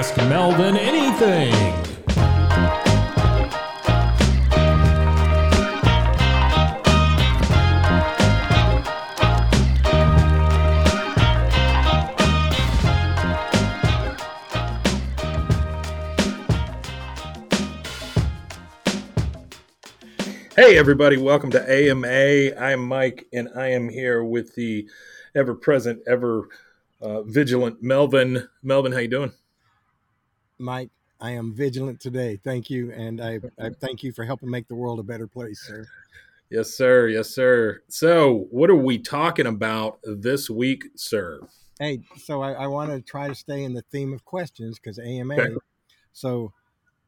Ask Melvin Anything. Hey, everybody, welcome to AMA. I'm Mike, and I am here with the ever present, ever uh, vigilant Melvin. Melvin, how you doing? Mike, I am vigilant today. Thank you. And I, I thank you for helping make the world a better place, sir. Yes, sir. Yes, sir. So, what are we talking about this week, sir? Hey, so I, I want to try to stay in the theme of questions because AMA. Okay. So,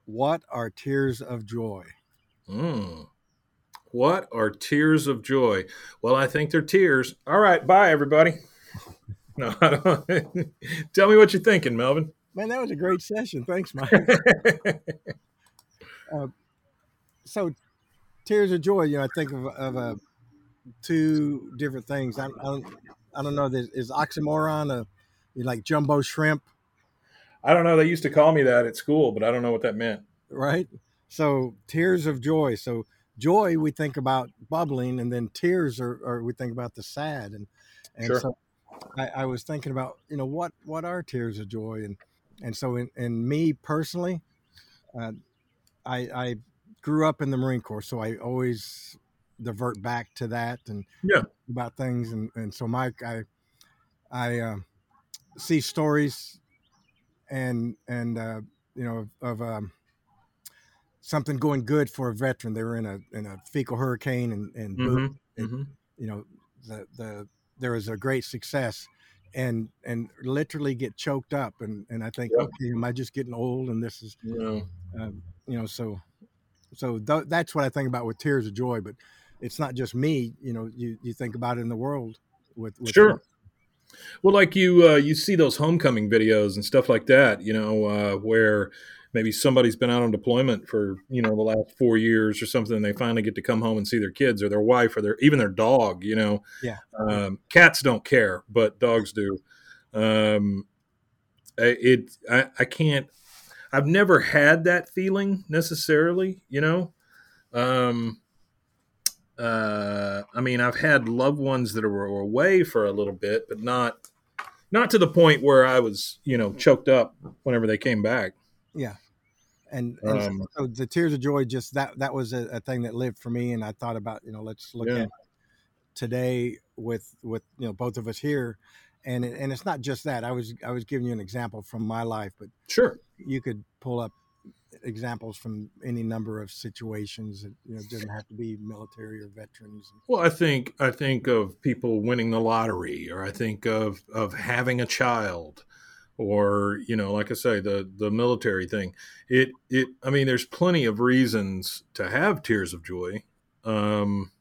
what are tears of joy? Mm. What are tears of joy? Well, I think they're tears. All right, bye, everybody. No, I don't. Tell me what you're thinking, Melvin. Man, that was a great session. Thanks, Mike. uh, so, tears of joy. You know, I think of, of uh, two different things. I, I don't, I don't know. Is, is oxymoron a like jumbo shrimp, I don't know. They used to call me that at school, but I don't know what that meant. right? So, tears of joy. So, joy we think about bubbling, and then tears are, are we think about the sad. And and Sure. so, I, I was thinking about you know what what are tears of joy, and and so in, in me personally, uh, I I grew up in the Marine Corps, so I always divert back to that and Yeah. about things, and and so Mike, I I uh, see stories and and uh, you know of um, something going good for a veteran. They were in a in a fecal hurricane and and boom, hmm hmm you know the the there was a great success and and literally get choked up and and I think Yeah. okay am I just getting old and this is No. um, you know so so th- that's what I think about with tears of joy but it's not just me you know you you think about it in the world with, with Sure. Well, like you, uh, you see those homecoming videos and stuff like that. You know, uh, where maybe somebody's been out on deployment for you know the last four years or something, and they finally get to come home and see their kids or their wife or their even their dog. You know, Yeah. Um, cats don't care, but dogs do. Um, it, I, I can't. I've never had that feeling necessarily. You know. Um, uh, I mean, I've had loved ones that were away for a little bit, but not not to the point where I was, you know, choked up whenever they came back. Yeah and, and so- Um, so the tears of joy just that that was a, a thing that lived for me and I thought about you know let's look Yeah. at today with with you know both of us here and it, and it's not just that I was I was giving you an example from my life but Sure. you could pull up examples from any number of situations that you know doesn't have to be military or veterans Well, I think I think of people winning the lottery, or I think of of having a child, or you know, like I say, the the military thing. It it. I mean, there's plenty of reasons to have tears of joy. Um,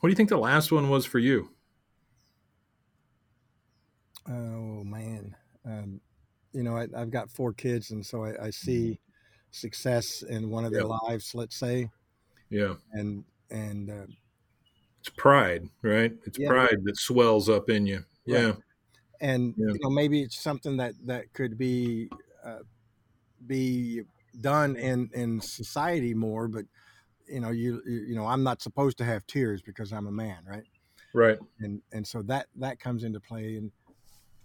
what do you think the last one was for you? oh man um, you know I, i've got four kids and so i, I see success in one of their Yeah. lives let's say Yeah, and and uh, it's pride, right? It's Yeah. pride that swells up in you. Right. Yeah. And Yeah. you know maybe it's something that that could be uh, be done in in society more but you know you you you know i'm not supposed to have tears because i'm a man right Right. and and so that that comes into play and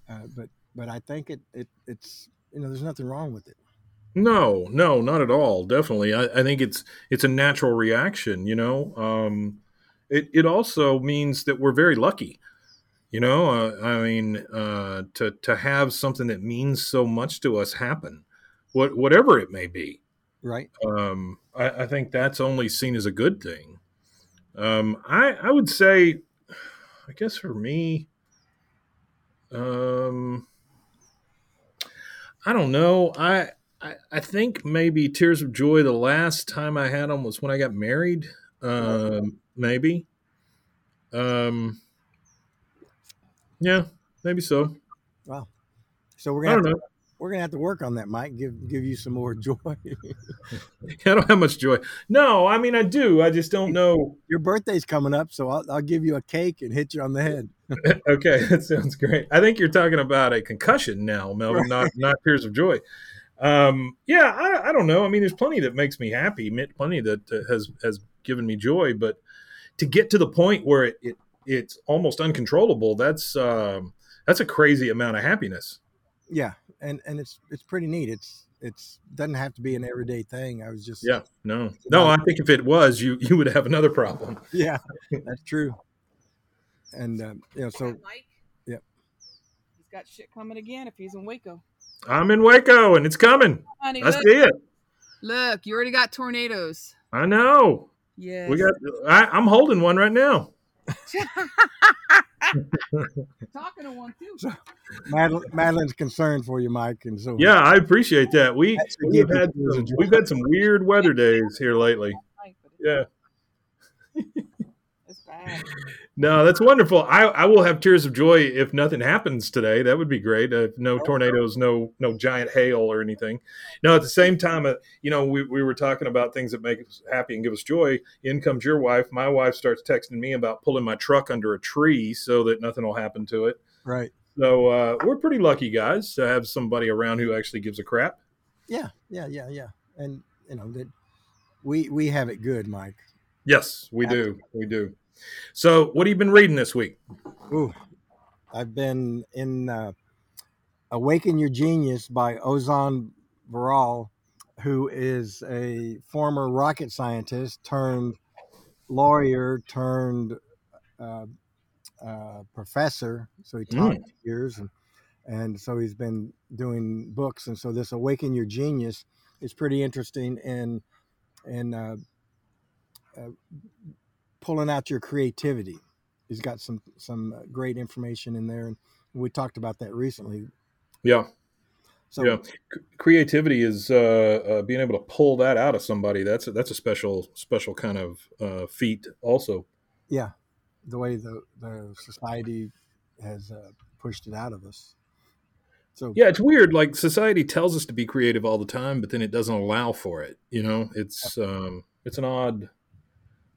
uh, but but i think it it it's you know there's nothing wrong with it No, no, not at all. Definitely, I, I think it's it's a natural reaction. You know, um, it it also means that we're very lucky. You know, uh, I mean, uh, to to have something that means so much to us happen, what whatever it may be. right Um, I, I think that's only seen as a good thing. Um, I I would say, I guess for me, um, I don't know. I, I I think maybe tears of joy. The last time I had them was when I got married. Um, maybe. Um, yeah, maybe so. wow so we're gonna don't have know. to, we're gonna have to work on that mike give give you some more joy I don't have much joy. No, I mean I do. I just don't know. your birthday's coming up so I'll, I'll give you a cake and hit you on the head okay, that sounds great. I think you're talking about a concussion now, Melvin, not not tears of joy. Um, yeah, I, I, don't know. I mean, there's plenty that makes me happy, plenty that uh, has has given me joy, but to get to the point where it, it it's almost uncontrollable, that's um, that's a crazy amount of happiness. Yeah, and and it's it's pretty neat. It's it's doesn't have to be an everyday thing. I was just yeah, no, no. I think if it was, you you would have another problem. Yeah, that's true. And uh, you know, so Mike, yeah, he's got shit coming again if he's in Waco. I'm in Waco and it's coming. Honey, I look, see it. Look, you already got tornadoes. I know. Yeah, we got. I, I'm holding one right now. Talking to one too. So, Madeline, Madeline's concerned for you, Mike, and so yeah, I appreciate that. We we've had some, we've had some weird weather days here lately. Yeah. No, that's wonderful. I, I will have tears of joy if nothing happens today. That would be great. Uh, no tornadoes, no no giant hail or anything. No, at the same time, uh, you know, we, we were talking about things that make us happy and give us joy. In comes your wife. My wife starts texting me about pulling my truck under a tree so that nothing will happen to it. Right. So uh, we're pretty lucky guys to have somebody around who actually gives a crap. Yeah, yeah, yeah, yeah. And you know that we we have it good, Mike. Yes, we do. We do. So, what have you been reading this week? Ooh, I've been in uh, Awaken Your Genius by Ozan Varol, who is a former rocket scientist turned lawyer turned uh, uh, professor. So he taught mm. years, and, and so he's been doing books. And so this Awaken Your Genius is pretty interesting and in uh, uh, pulling out your creativity. He's got some some uh, great information in there, and we talked about that recently. Yeah. So, yeah, creativity is uh, uh, being able to pull that out of somebody. That's a, that's a special special kind of uh, feat, also. Yeah, the way the the society has uh, pushed it out of us. So yeah, it's weird. Like society tells us to be creative all the time, but then it doesn't allow for it. You know, it's um, it's an odd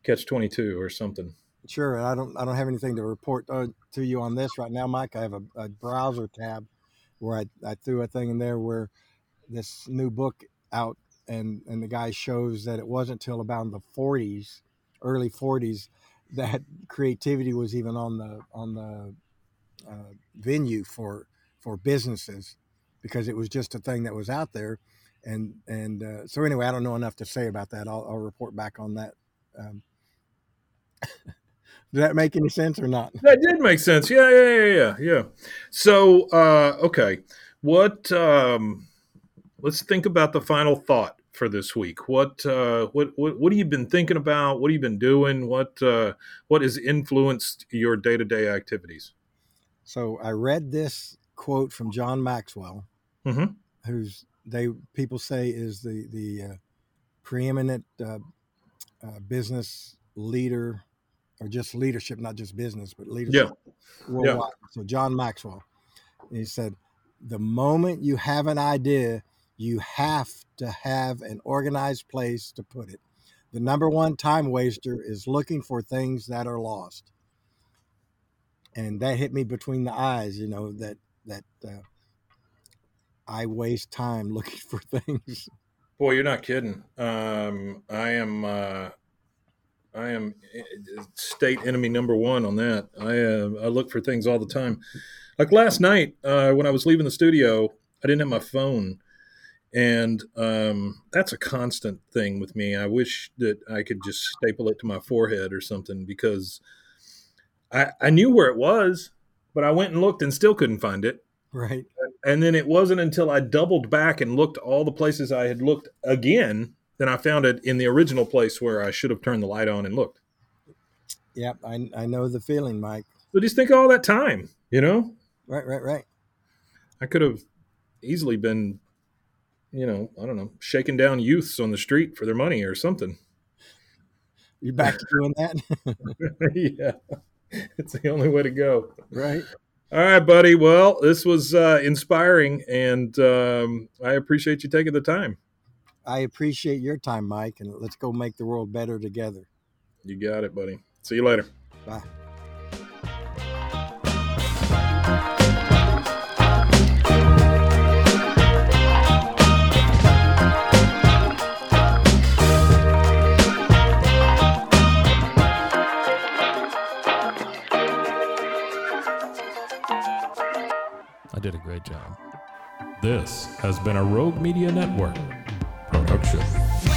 catch 22 or something. Sure i don't i don't have anything to report uh, to you on this right now mike. I have a, a, browser tab where I, I threw a thing in there where this new book out and and the guy shows that it wasn't till about the 40s early 40s that creativity was even on the on the uh, venue for for businesses because it was just a thing that was out there. And and uh, so anyway i don't know enough to say about that. I'll, I'll report back on that um, Did that make any sense or not? That did make sense. Yeah, yeah, yeah, yeah, yeah. So, uh, okay, what? Um, let's think about the final thought for this week. What, uh, what, what, what have you been thinking about? What have you been doing? What, uh, what has influenced your day to day activities? So, I read this quote from John Maxwell, mm-hmm. who's they people say is the the uh, preeminent uh, uh, business leader or just leadership, not just business, but leadership yeah. worldwide. Yeah. So John Maxwell, he said, the moment you have an idea, you have to have an organized place to put it. The number one time waster is looking for things that are lost. And that hit me between the eyes, you know, that, that, uh, I waste time looking for things. Boy, you're not kidding. Um, I am, uh, I am eh, state enemy number one on that. I uh, I look for things all the time. Like last night uh, when I was leaving the studio, I didn't have my phone, and um, that's a constant thing with me. I wish that I could just staple it to my forehead or something because I I knew where it was, but I went and looked and still couldn't find it. Right. And then it wasn't until I doubled back and looked all the places I had looked again then I found it in the original place where I should have turned the light on and looked. Yep, I, I know the feeling, Mike. So just think of all that time, you know? Right, right, right. I could have easily been, you know, I don't know, shaking down youths on the street for their money or something. You back to doing that? yeah, it's the only way to go. Right. All right, buddy. Well, this was uh, inspiring, and um, I appreciate you taking the time. I appreciate your time, Mike, and let's go make the world better together. You got it, buddy. See you later. Bye. I did a great job. This has been a Rogue Media Network. Oh, Dankeschön.